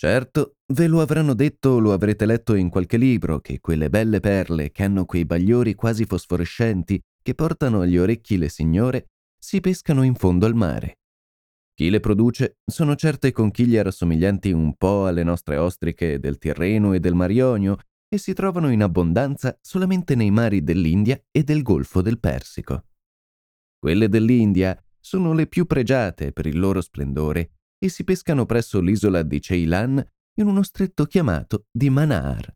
Certo, ve lo avranno detto o lo avrete letto in qualche libro che quelle belle perle che hanno quei bagliori quasi fosforescenti che portano agli orecchi le signore si pescano in fondo al mare. Chi le produce sono certe conchiglie rassomiglianti un po' alle nostre ostriche del Tirreno e del Mar Ionio e si trovano in abbondanza solamente nei mari dell'India e del Golfo del Persico. Quelle dell'India sono le più pregiate per il loro splendore e si pescano presso l'isola di Ceylan in uno stretto chiamato di Manar.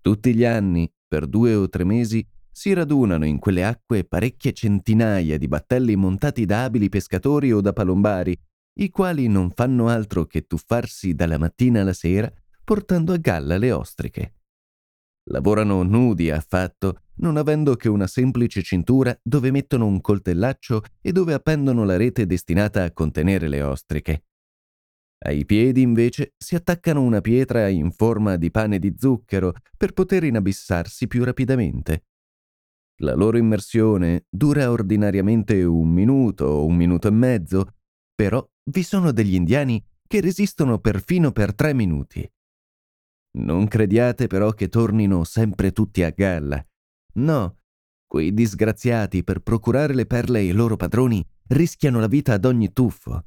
Tutti gli anni, per due o tre mesi, si radunano in quelle acque parecchie centinaia di battelli montati da abili pescatori o da palombari, i quali non fanno altro che tuffarsi dalla mattina alla sera portando a galla le ostriche. Lavorano nudi affatto, non avendo che una semplice cintura dove mettono un coltellaccio e dove appendono la rete destinata a contenere le ostriche. Ai piedi, invece, si attaccano una pietra in forma di pane di zucchero per poter inabissarsi più rapidamente. La loro immersione dura ordinariamente un minuto o un minuto e mezzo, però vi sono degli indiani che resistono perfino per tre minuti. Non crediate però che tornino sempre tutti a galla. No, quei disgraziati per procurare le perle ai loro padroni rischiano la vita ad ogni tuffo.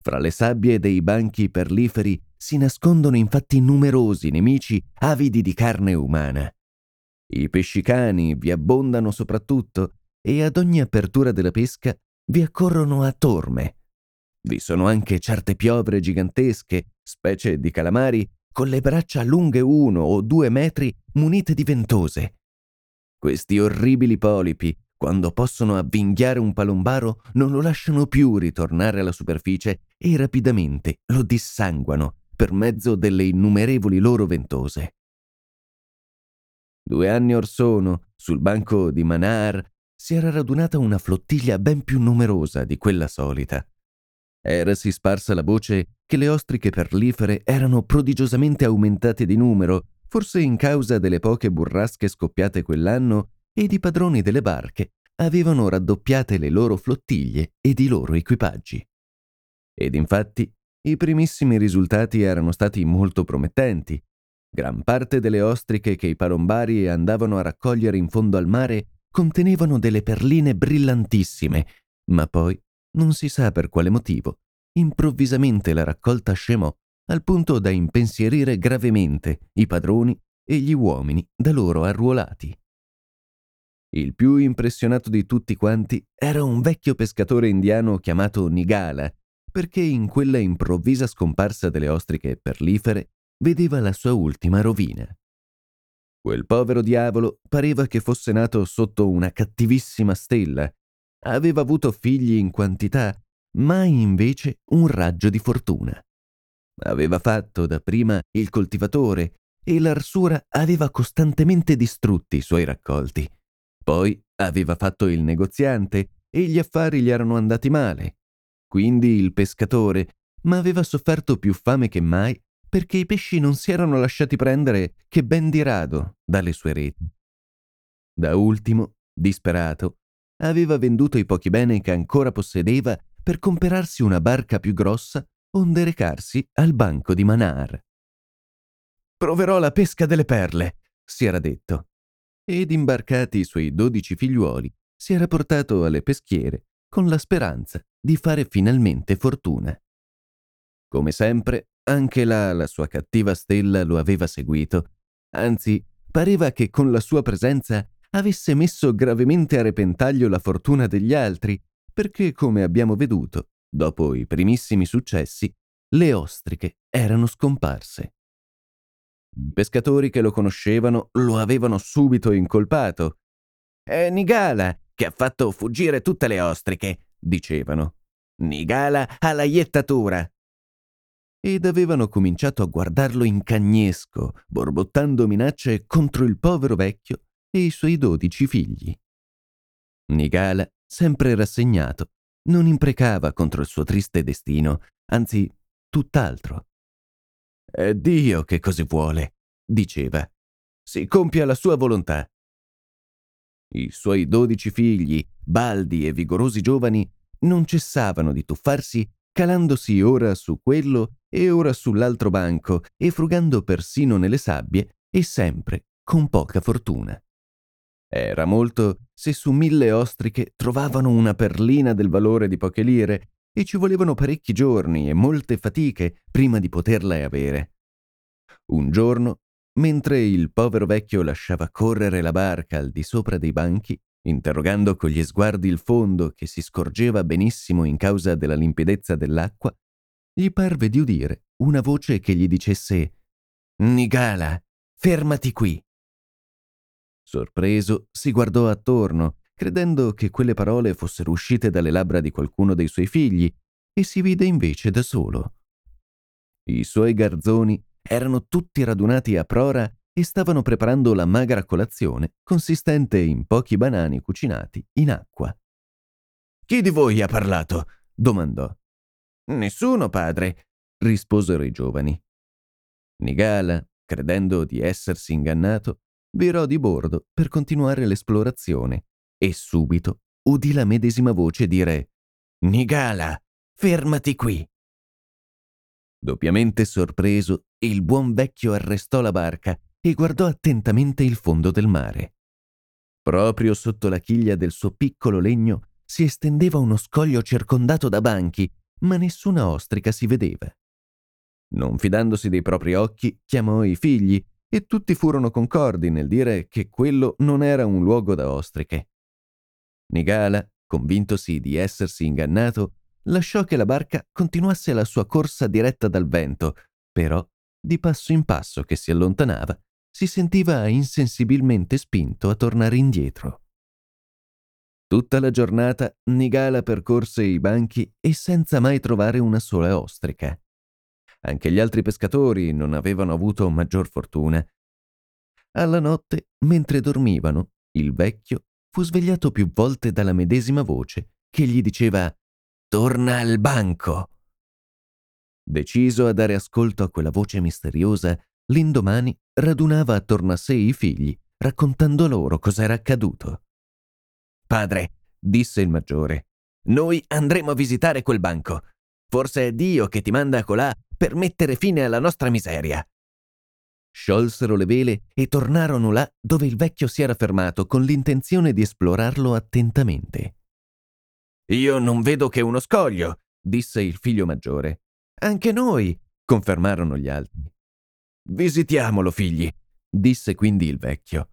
Fra le sabbie dei banchi perliferi si nascondono infatti numerosi nemici avidi di carne umana. I pescicani vi abbondano soprattutto e ad ogni apertura della pesca vi accorrono a torme. Vi sono anche certe piovre gigantesche, specie di calamari, con le braccia lunghe uno o due metri munite di ventose. Questi orribili polipi, quando possono avvinghiare un palombaro, non lo lasciano più ritornare alla superficie e rapidamente lo dissanguano per mezzo delle innumerevoli loro ventose. Due anni or sono, sul banco di Manar, si era radunata una flottiglia ben più numerosa di quella solita. Erasi sparsa la voce che le ostriche perlifere erano prodigiosamente aumentate di numero, forse in causa delle poche burrasche scoppiate quell'anno, ed i padroni delle barche avevano raddoppiate le loro flottiglie ed i loro equipaggi. Ed infatti i primissimi risultati erano stati molto promettenti. Gran parte delle ostriche che i palombari andavano a raccogliere in fondo al mare contenevano delle perline brillantissime, ma poi non si sa per quale motivo, improvvisamente la raccolta scemò al punto da impensierire gravemente i padroni e gli uomini da loro arruolati. Il più impressionato di tutti quanti era un vecchio pescatore indiano chiamato Nigala, perché in quella improvvisa scomparsa delle ostriche perlifere vedeva la sua ultima rovina. Quel povero diavolo pareva che fosse nato sotto una cattivissima stella aveva avuto figli in quantità, mai invece un raggio di fortuna. Aveva fatto dapprima il coltivatore e l'arsura aveva costantemente distrutti i suoi raccolti. Poi aveva fatto il negoziante e gli affari gli erano andati male. Quindi il pescatore, ma aveva sofferto più fame che mai perché i pesci non si erano lasciati prendere che ben di rado dalle sue reti. Da ultimo, disperato, aveva venduto i pochi beni che ancora possedeva per comperarsi una barca più grossa onde recarsi al banco di Manar. Proverò la pesca delle perle, si era detto, ed imbarcati i suoi dodici figliuoli, si era portato alle peschiere con la speranza di fare finalmente fortuna. Come sempre, anche là la sua cattiva stella lo aveva seguito, anzi, pareva che con la sua presenza avesse messo gravemente a repentaglio la fortuna degli altri, perché, come abbiamo veduto, dopo i primissimi successi, le ostriche erano scomparse. I pescatori che lo conoscevano lo avevano subito incolpato. È Nigala che ha fatto fuggire tutte le ostriche, dicevano. Nigala ha la iettatura. Ed avevano cominciato a guardarlo in cagnesco, borbottando minacce contro il povero vecchio e i suoi dodici figli. Nigala, sempre rassegnato, non imprecava contro il suo triste destino, anzi, tutt'altro. È Dio che così vuole, diceva. Si compia la sua volontà. I suoi dodici figli, baldi e vigorosi giovani, non cessavano di tuffarsi, calandosi ora su quello e ora sull'altro banco e frugando persino nelle sabbie e sempre con poca fortuna. Era molto se su mille ostriche trovavano una perlina del valore di poche lire e ci volevano parecchi giorni e molte fatiche prima di poterla avere. Un giorno, mentre il povero vecchio lasciava correre la barca al di sopra dei banchi, interrogando con gli sguardi il fondo che si scorgeva benissimo in causa della limpidezza dell'acqua, gli parve di udire una voce che gli dicesse Nigala, fermati qui. Sorpreso, si guardò attorno, credendo che quelle parole fossero uscite dalle labbra di qualcuno dei suoi figli, e si vide invece da solo. I suoi garzoni erano tutti radunati a prora e stavano preparando la magra colazione consistente in pochi banani cucinati in acqua. Chi di voi ha parlato? domandò. Nessuno, padre, risposero i giovani. Nigala, credendo di essersi ingannato, virò di bordo per continuare l'esplorazione e subito udì la medesima voce dire Nigala, fermati qui. Doppiamente sorpreso, il buon vecchio arrestò la barca e guardò attentamente il fondo del mare. Proprio sotto la chiglia del suo piccolo legno si estendeva uno scoglio circondato da banchi, ma nessuna ostrica si vedeva. Non fidandosi dei propri occhi, chiamò i figli e tutti furono concordi nel dire che quello non era un luogo da ostriche. Nigala, convintosi di essersi ingannato, lasciò che la barca continuasse la sua corsa diretta dal vento, però, di passo in passo che si allontanava, si sentiva insensibilmente spinto a tornare indietro. Tutta la giornata Nigala percorse i banchi e senza mai trovare una sola ostrica. Anche gli altri pescatori non avevano avuto maggior fortuna. Alla notte, mentre dormivano, il vecchio fu svegliato più volte dalla medesima voce che gli diceva Torna al banco. Deciso a dare ascolto a quella voce misteriosa, L'indomani radunava attorno a sé i figli, raccontando loro cos'era accaduto. Padre, disse il maggiore, noi andremo a visitare quel banco. Forse è Dio che ti manda colà per mettere fine alla nostra miseria. Sciolsero le vele e tornarono là dove il vecchio si era fermato con l'intenzione di esplorarlo attentamente. Io non vedo che uno scoglio, disse il figlio maggiore. Anche noi, confermarono gli altri. Visitiamolo, figli, disse quindi il vecchio.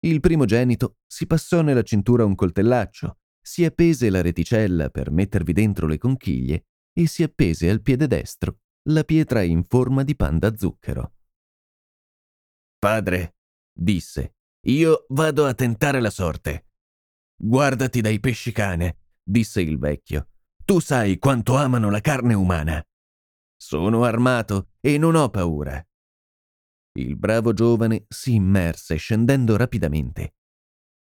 Il primogenito si passò nella cintura un coltellaccio, si appese la reticella per mettervi dentro le conchiglie e si appese al piede destro la pietra in forma di pan da zucchero. Padre, disse, io vado a tentare la sorte. Guardati dai pesci cane, disse il vecchio. Tu sai quanto amano la carne umana. Sono armato e non ho paura. Il bravo giovane si immerse scendendo rapidamente.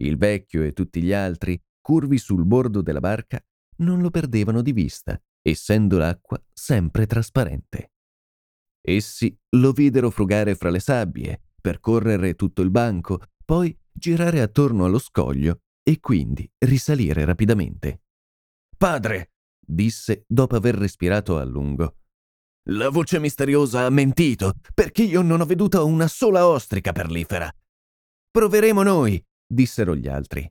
Il vecchio e tutti gli altri, curvi sul bordo della barca, non lo perdevano di vista, essendo l'acqua sempre trasparente. Essi lo videro frugare fra le sabbie, percorrere tutto il banco, poi girare attorno allo scoglio e quindi risalire rapidamente. Padre, disse dopo aver respirato a lungo, la voce misteriosa ha mentito, perché io non ho veduto una sola ostrica perlifera. Proveremo noi, dissero gli altri.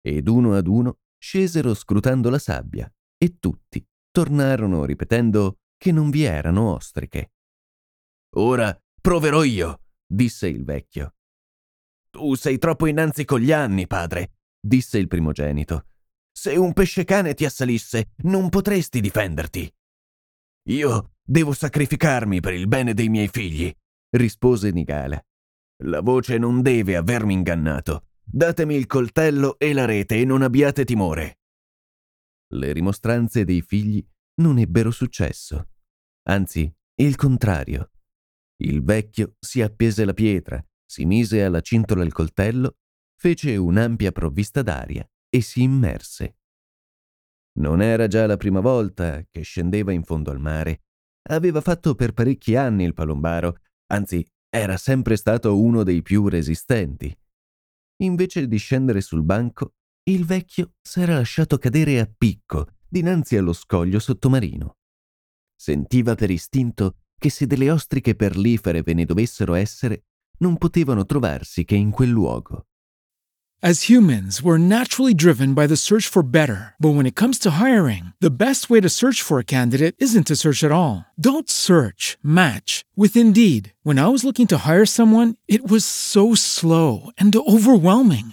Ed uno ad uno scesero scrutando la sabbia, e tutti tornarono ripetendo che non vi erano ostriche. Ora proverò io, disse il vecchio. Tu sei troppo innanzi con gli anni, padre, disse il primogenito. Se un pesce cane ti assalisse, non potresti difenderti. Io devo sacrificarmi per il bene dei miei figli, rispose Nigala. La voce non deve avermi ingannato. Datemi il coltello e la rete e non abbiate timore. Le rimostranze dei figli non ebbero successo. Anzi, il contrario. Il vecchio si appese la pietra, si mise alla cintola il coltello, fece un'ampia provvista d'aria e si immerse. Non era già la prima volta che scendeva in fondo al mare. Aveva fatto per parecchi anni il palombaro, anzi era sempre stato uno dei più resistenti. Invece di scendere sul banco, il vecchio s'era lasciato cadere a picco dinanzi allo scoglio sottomarino. Sentiva per istinto che se delle ostriche perlifere ve ne dovessero essere, non potevano trovarsi che in quel luogo. As humans, we're naturally driven by the search for better. But when it comes to hiring, the best way to search for a candidate isn't to search at all. Don't search, match with Indeed. When I was looking to hire someone, it was so slow and overwhelming.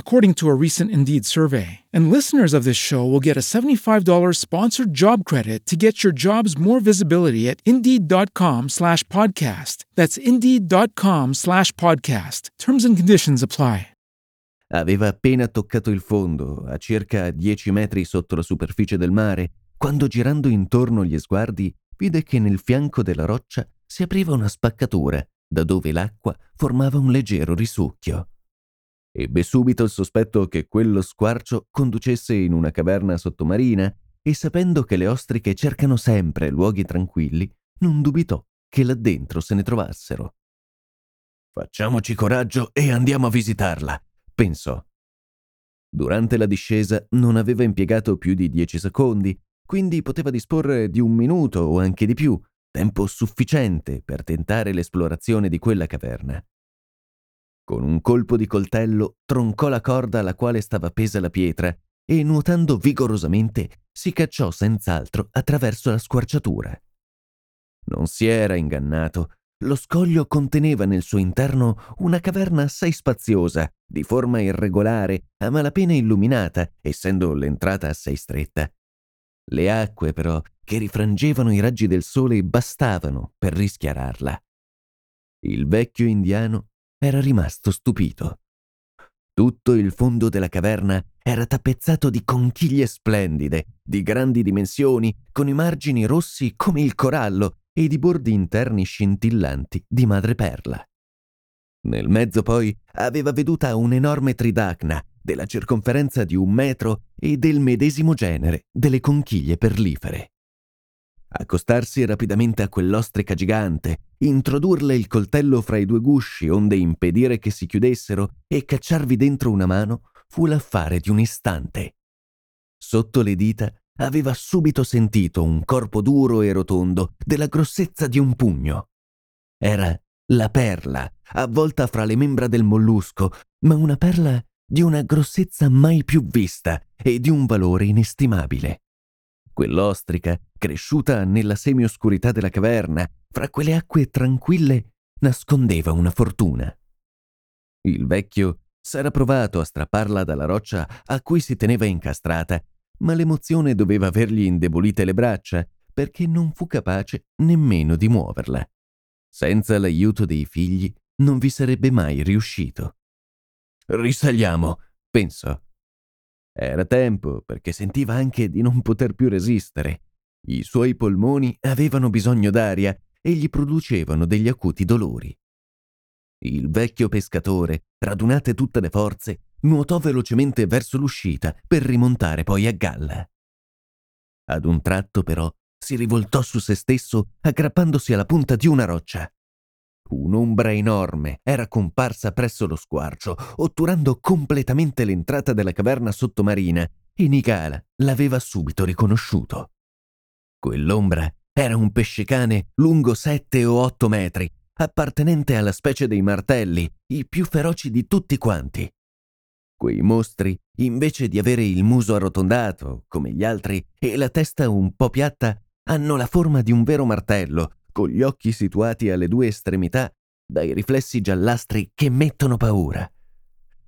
according to a recent Indeed survey. And listeners of this show will get a $75 sponsored job credit to get your jobs more visibility at Indeed.com slash podcast. That's Indeed.com slash podcast. Terms and conditions apply. Aveva appena toccato il fondo, a circa dieci metri sotto la superficie del mare, quando girando intorno gli sguardi vide che nel fianco della roccia si apriva una spaccatura, da dove l'acqua formava un leggero risucchio. Ebbe subito il sospetto che quello squarcio conducesse in una caverna sottomarina e sapendo che le ostriche cercano sempre luoghi tranquilli, non dubitò che là dentro se ne trovassero. Facciamoci coraggio e andiamo a visitarla, pensò. Durante la discesa non aveva impiegato più di dieci secondi, quindi poteva disporre di un minuto o anche di più, tempo sufficiente per tentare l'esplorazione di quella caverna. Con un colpo di coltello troncò la corda alla quale stava appesa la pietra e, nuotando vigorosamente, si cacciò senz'altro attraverso la squarciatura. Non si era ingannato, lo scoglio conteneva nel suo interno una caverna assai spaziosa, di forma irregolare, a malapena illuminata, essendo l'entrata assai stretta. Le acque, però, che rifrangevano i raggi del sole bastavano per rischiararla. Il vecchio indiano era rimasto stupito. Tutto il fondo della caverna era tappezzato di conchiglie splendide, di grandi dimensioni, con i margini rossi come il corallo e di bordi interni scintillanti di madreperla. Nel mezzo poi aveva veduta un'enorme tridacna della circonferenza di un metro e del medesimo genere delle conchiglie perlifere. Accostarsi rapidamente a quell'ostrica gigante, introdurle il coltello fra i due gusci onde impedire che si chiudessero e cacciarvi dentro una mano fu l'affare di un istante. Sotto le dita aveva subito sentito un corpo duro e rotondo della grossezza di un pugno. Era la perla, avvolta fra le membra del mollusco, ma una perla di una grossezza mai più vista e di un valore inestimabile. Quell'ostrica, cresciuta nella semioscurità della caverna, fra quelle acque tranquille, nascondeva una fortuna. Il vecchio s'era provato a strapparla dalla roccia a cui si teneva incastrata, ma l'emozione doveva avergli indebolite le braccia, perché non fu capace nemmeno di muoverla. Senza l'aiuto dei figli non vi sarebbe mai riuscito. Risaliamo, pensò. Era tempo, perché sentiva anche di non poter più resistere. I suoi polmoni avevano bisogno d'aria e gli producevano degli acuti dolori. Il vecchio pescatore, radunate tutte le forze, nuotò velocemente verso l'uscita per rimontare poi a galla. Ad un tratto, però, si rivoltò su se stesso aggrappandosi alla punta di una roccia. Un'ombra enorme era comparsa presso lo squarcio, otturando completamente l'entrata della caverna sottomarina, e Nicala l'aveva subito riconosciuto. Quell'ombra era un pescecane lungo sette o otto metri, appartenente alla specie dei martelli, i più feroci di tutti quanti. Quei mostri, invece di avere il muso arrotondato, come gli altri, e la testa un po' piatta, hanno la forma di un vero martello, con gli occhi situati alle due estremità, dai riflessi giallastri che mettono paura.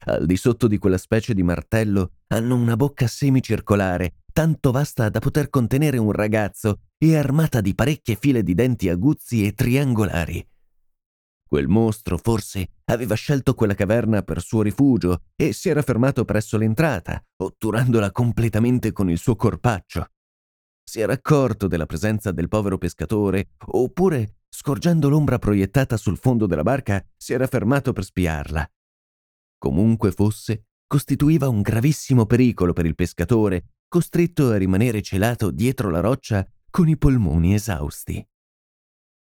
Al di sotto di quella specie di martello hanno una bocca semicircolare, tanto vasta da poter contenere un ragazzo e armata di parecchie file di denti aguzzi e triangolari. Quel mostro, forse, aveva scelto quella caverna per suo rifugio e si era fermato presso l'entrata, otturandola completamente con il suo corpaccio si era accorto della presenza del povero pescatore, oppure, scorgendo l'ombra proiettata sul fondo della barca, si era fermato per spiarla. Comunque fosse, costituiva un gravissimo pericolo per il pescatore, costretto a rimanere celato dietro la roccia con i polmoni esausti.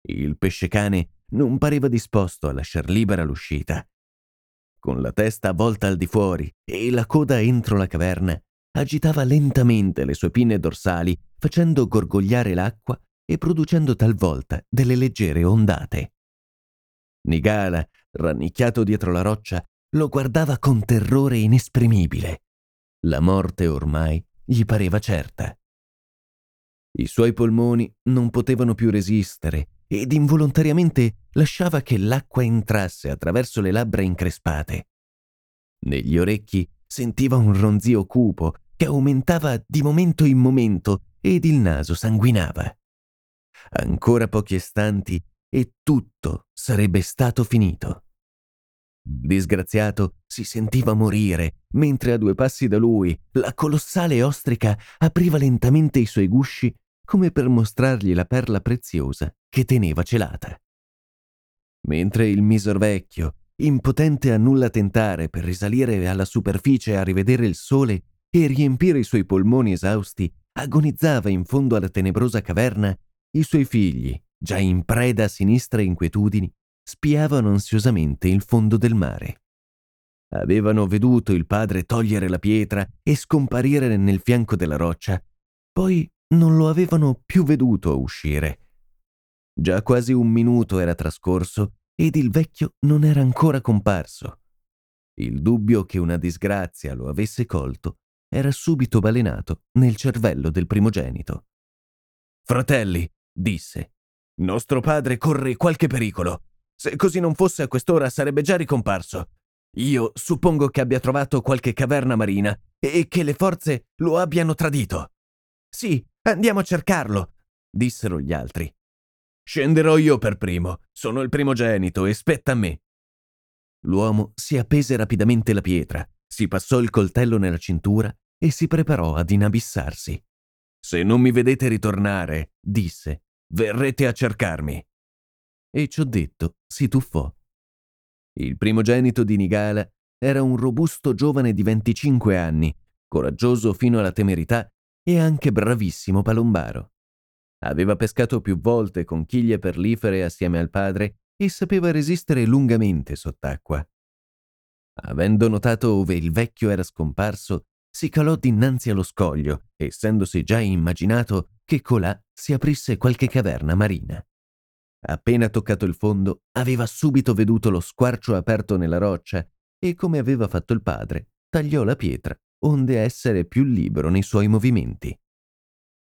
Il pescecane non pareva disposto a lasciar libera l'uscita. Con la testa volta al di fuori e la coda entro la caverna, agitava lentamente le sue pinne dorsali, facendo gorgogliare l'acqua e producendo talvolta delle leggere ondate. Nigala, rannicchiato dietro la roccia, lo guardava con terrore inesprimibile. La morte ormai gli pareva certa. I suoi polmoni non potevano più resistere ed involontariamente lasciava che l'acqua entrasse attraverso le labbra increspate. Negli orecchi sentiva un ronzio cupo che aumentava di momento in momento ed il naso sanguinava. Ancora pochi istanti e tutto sarebbe stato finito. Disgraziato si sentiva morire, mentre a due passi da lui la colossale ostrica apriva lentamente i suoi gusci come per mostrargli la perla preziosa che teneva celata. Mentre il misero vecchio, impotente a nulla tentare per risalire alla superficie a rivedere il sole, e riempire i suoi polmoni esausti, agonizzava in fondo alla tenebrosa caverna, i suoi figli, già in preda a sinistre inquietudini, spiavano ansiosamente il fondo del mare. Avevano veduto il padre togliere la pietra e scomparire nel fianco della roccia, poi non lo avevano più veduto uscire. Già quasi un minuto era trascorso ed il vecchio non era ancora comparso. Il dubbio che una disgrazia lo avesse colto era subito balenato nel cervello del primogenito. Fratelli, disse, nostro padre corre qualche pericolo. Se così non fosse a quest'ora sarebbe già ricomparso. Io suppongo che abbia trovato qualche caverna marina e che le forze lo abbiano tradito. Sì, andiamo a cercarlo, dissero gli altri. Scenderò io per primo, sono il primogenito e spetta a me. L'uomo si appese rapidamente la pietra, si passò il coltello nella cintura e si preparò ad inabissarsi. Se non mi vedete ritornare, disse, verrete a cercarmi. E ciò detto, si tuffò. Il primogenito di Nigala era un robusto giovane di 25 anni, coraggioso fino alla temerità e anche bravissimo palombaro. Aveva pescato più volte con chiglie perlifere assieme al padre e sapeva resistere lungamente sott'acqua. Avendo notato ove il vecchio era scomparso, si calò dinanzi allo scoglio, essendosi già immaginato che colà si aprisse qualche caverna marina. Appena toccato il fondo, aveva subito veduto lo squarcio aperto nella roccia e, come aveva fatto il padre, tagliò la pietra, onde essere più libero nei suoi movimenti.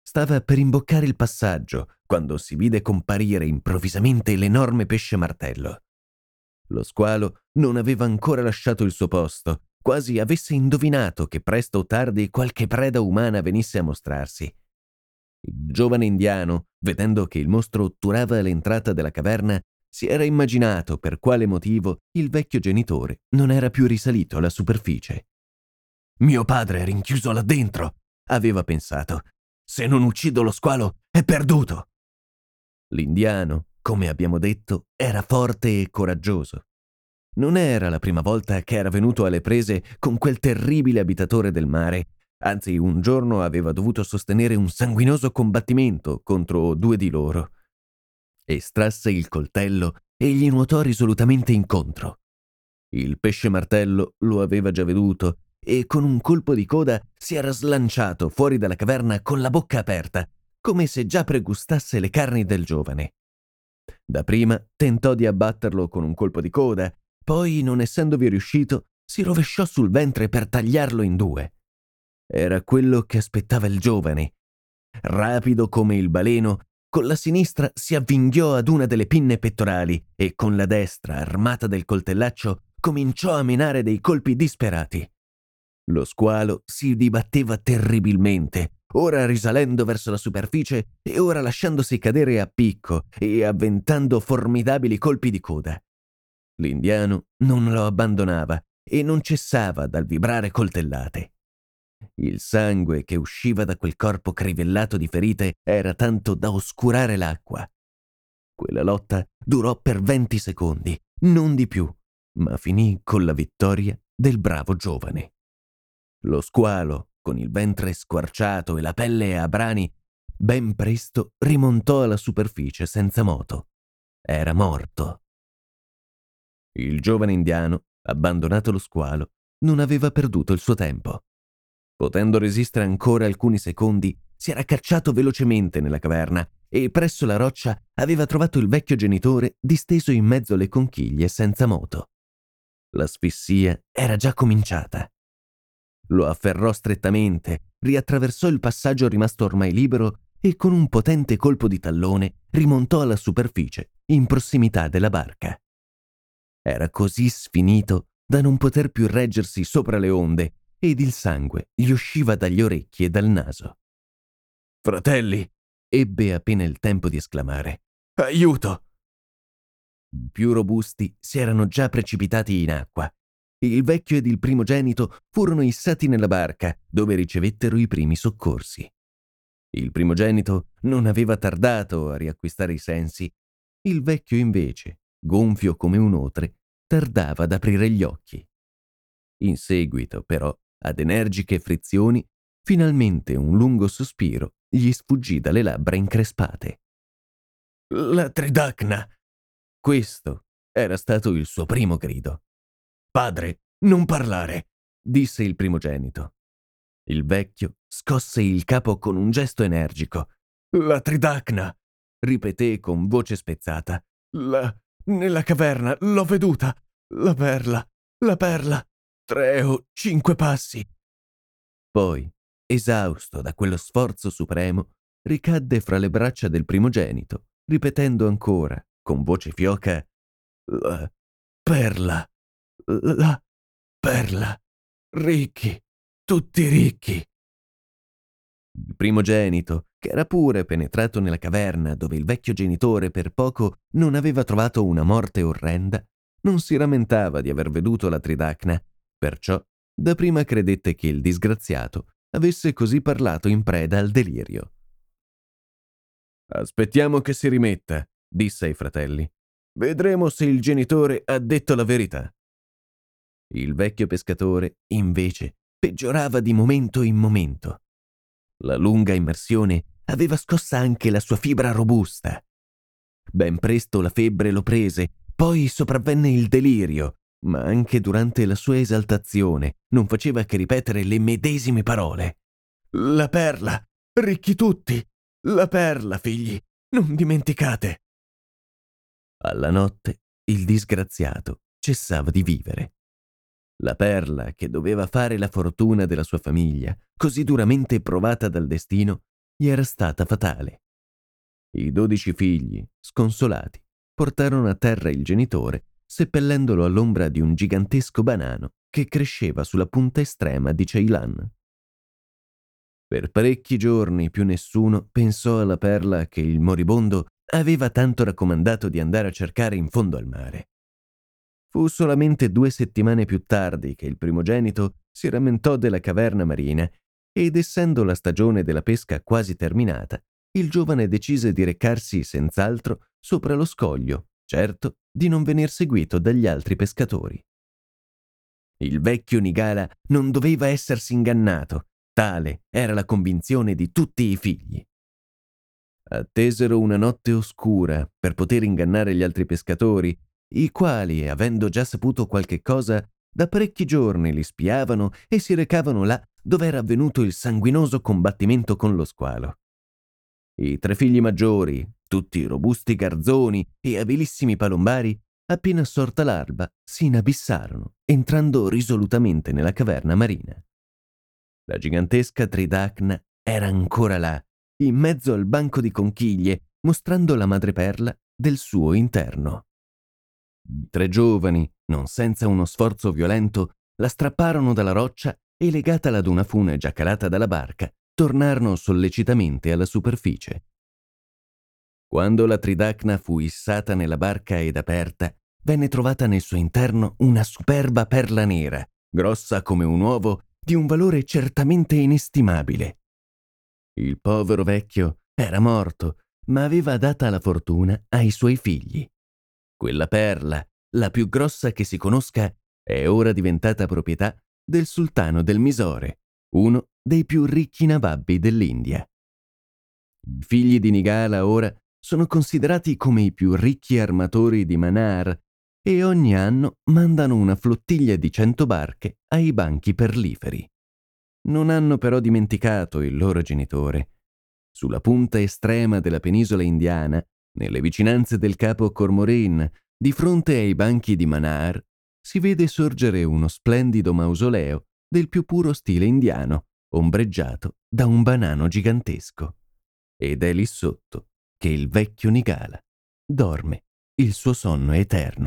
Stava per imboccare il passaggio quando si vide comparire improvvisamente l'enorme pesce martello. Lo squalo non aveva ancora lasciato il suo posto quasi avesse indovinato che presto o tardi qualche preda umana venisse a mostrarsi. Il giovane indiano, vedendo che il mostro otturava l'entrata della caverna, si era immaginato per quale motivo il vecchio genitore non era più risalito alla superficie. Mio padre è rinchiuso là dentro, aveva pensato. Se non uccido lo squalo, è perduto. L'indiano, come abbiamo detto, era forte e coraggioso. Non era la prima volta che era venuto alle prese con quel terribile abitatore del mare, anzi un giorno aveva dovuto sostenere un sanguinoso combattimento contro due di loro. Estrasse il coltello e gli nuotò risolutamente incontro. Il pesce martello lo aveva già veduto e con un colpo di coda si era slanciato fuori dalla caverna con la bocca aperta, come se già pregustasse le carni del giovane. Dapprima tentò di abbatterlo con un colpo di coda, poi, non essendovi riuscito, si rovesciò sul ventre per tagliarlo in due. Era quello che aspettava il giovane. Rapido come il baleno, con la sinistra si avvinghiò ad una delle pinne pettorali e con la destra, armata del coltellaccio, cominciò a menare dei colpi disperati. Lo squalo si dibatteva terribilmente, ora risalendo verso la superficie e ora lasciandosi cadere a picco e avventando formidabili colpi di coda. L'indiano non lo abbandonava e non cessava dal vibrare coltellate. Il sangue che usciva da quel corpo crivellato di ferite era tanto da oscurare l'acqua. Quella lotta durò per venti secondi, non di più, ma finì con la vittoria del bravo giovane. Lo squalo, con il ventre squarciato e la pelle a brani, ben presto rimontò alla superficie senza moto. Era morto. Il giovane indiano, abbandonato lo squalo, non aveva perduto il suo tempo. Potendo resistere ancora alcuni secondi, si era cacciato velocemente nella caverna e presso la roccia aveva trovato il vecchio genitore disteso in mezzo alle conchiglie senza moto. L'asfissia era già cominciata. Lo afferrò strettamente, riattraversò il passaggio rimasto ormai libero e con un potente colpo di tallone rimontò alla superficie, in prossimità della barca. Era così sfinito da non poter più reggersi sopra le onde ed il sangue gli usciva dagli orecchi e dal naso. Fratelli! ebbe appena il tempo di esclamare. Aiuto! I più robusti si erano già precipitati in acqua. Il vecchio ed il primogenito furono issati nella barca, dove ricevettero i primi soccorsi. Il primogenito non aveva tardato a riacquistare i sensi. Il vecchio invece, gonfio come un otre, tardava ad aprire gli occhi. In seguito, però, ad energiche frizioni, finalmente un lungo sospiro gli sfuggì dalle labbra increspate. La Tridacna! Questo era stato il suo primo grido. Padre, non parlare! disse il primogenito. Il vecchio scosse il capo con un gesto energico. La Tridacna! ripeté con voce spezzata. La nella caverna, l'ho veduta. La perla, la perla. Tre o cinque passi. Poi, esausto da quello sforzo supremo, ricadde fra le braccia del primogenito, ripetendo ancora, con voce fioca, La perla, la perla. Ricchi, tutti ricchi. Il primogenito, che era pure penetrato nella caverna dove il vecchio genitore per poco non aveva trovato una morte orrenda, non si rammentava di aver veduto la Tridacna, perciò dapprima credette che il disgraziato avesse così parlato in preda al delirio. Aspettiamo che si rimetta, disse ai fratelli. Vedremo se il genitore ha detto la verità. Il vecchio pescatore, invece, peggiorava di momento in momento. La lunga immersione aveva scossa anche la sua fibra robusta. Ben presto la febbre lo prese, poi sopravvenne il delirio ma anche durante la sua esaltazione non faceva che ripetere le medesime parole. La perla, ricchi tutti, la perla, figli, non dimenticate. Alla notte il disgraziato cessava di vivere. La perla, che doveva fare la fortuna della sua famiglia, così duramente provata dal destino, gli era stata fatale. I dodici figli, sconsolati, portarono a terra il genitore, seppellendolo all'ombra di un gigantesco banano che cresceva sulla punta estrema di Ceylan. Per parecchi giorni più nessuno pensò alla perla che il moribondo aveva tanto raccomandato di andare a cercare in fondo al mare. Fu solamente due settimane più tardi che il primogenito si rammentò della caverna marina ed essendo la stagione della pesca quasi terminata, il giovane decise di recarsi senz'altro sopra lo scoglio, certo di non venir seguito dagli altri pescatori. Il vecchio Nigala non doveva essersi ingannato, tale era la convinzione di tutti i figli. Attesero una notte oscura per poter ingannare gli altri pescatori, i quali, avendo già saputo qualche cosa, da parecchi giorni li spiavano e si recavano là dove era avvenuto il sanguinoso combattimento con lo squalo. I tre figli maggiori, tutti robusti garzoni e abilissimi palombari, appena sorta l'alba, si inabissarono, entrando risolutamente nella caverna marina. La gigantesca Tridacna era ancora là, in mezzo al banco di conchiglie, mostrando la madreperla del suo interno. I tre giovani, non senza uno sforzo violento, la strapparono dalla roccia e legatala ad una fune già calata dalla barca, tornarono sollecitamente alla superficie. Quando la Tridacna fu issata nella barca ed aperta, venne trovata nel suo interno una superba perla nera, grossa come un uovo, di un valore certamente inestimabile. Il povero vecchio era morto, ma aveva data la fortuna ai suoi figli. Quella perla, la più grossa che si conosca, è ora diventata proprietà del sultano del Misore, uno dei più ricchi nababbi dell'India. I figli di Nigala ora sono considerati come i più ricchi armatori di Manar e ogni anno mandano una flottiglia di cento barche ai banchi perliferi. Non hanno però dimenticato il loro genitore. Sulla punta estrema della penisola indiana nelle vicinanze del capo Cormorin, di fronte ai banchi di Manar, si vede sorgere uno splendido mausoleo del più puro stile indiano, ombreggiato da un banano gigantesco. Ed è lì sotto che il vecchio Nigala dorme il suo sonno eterno.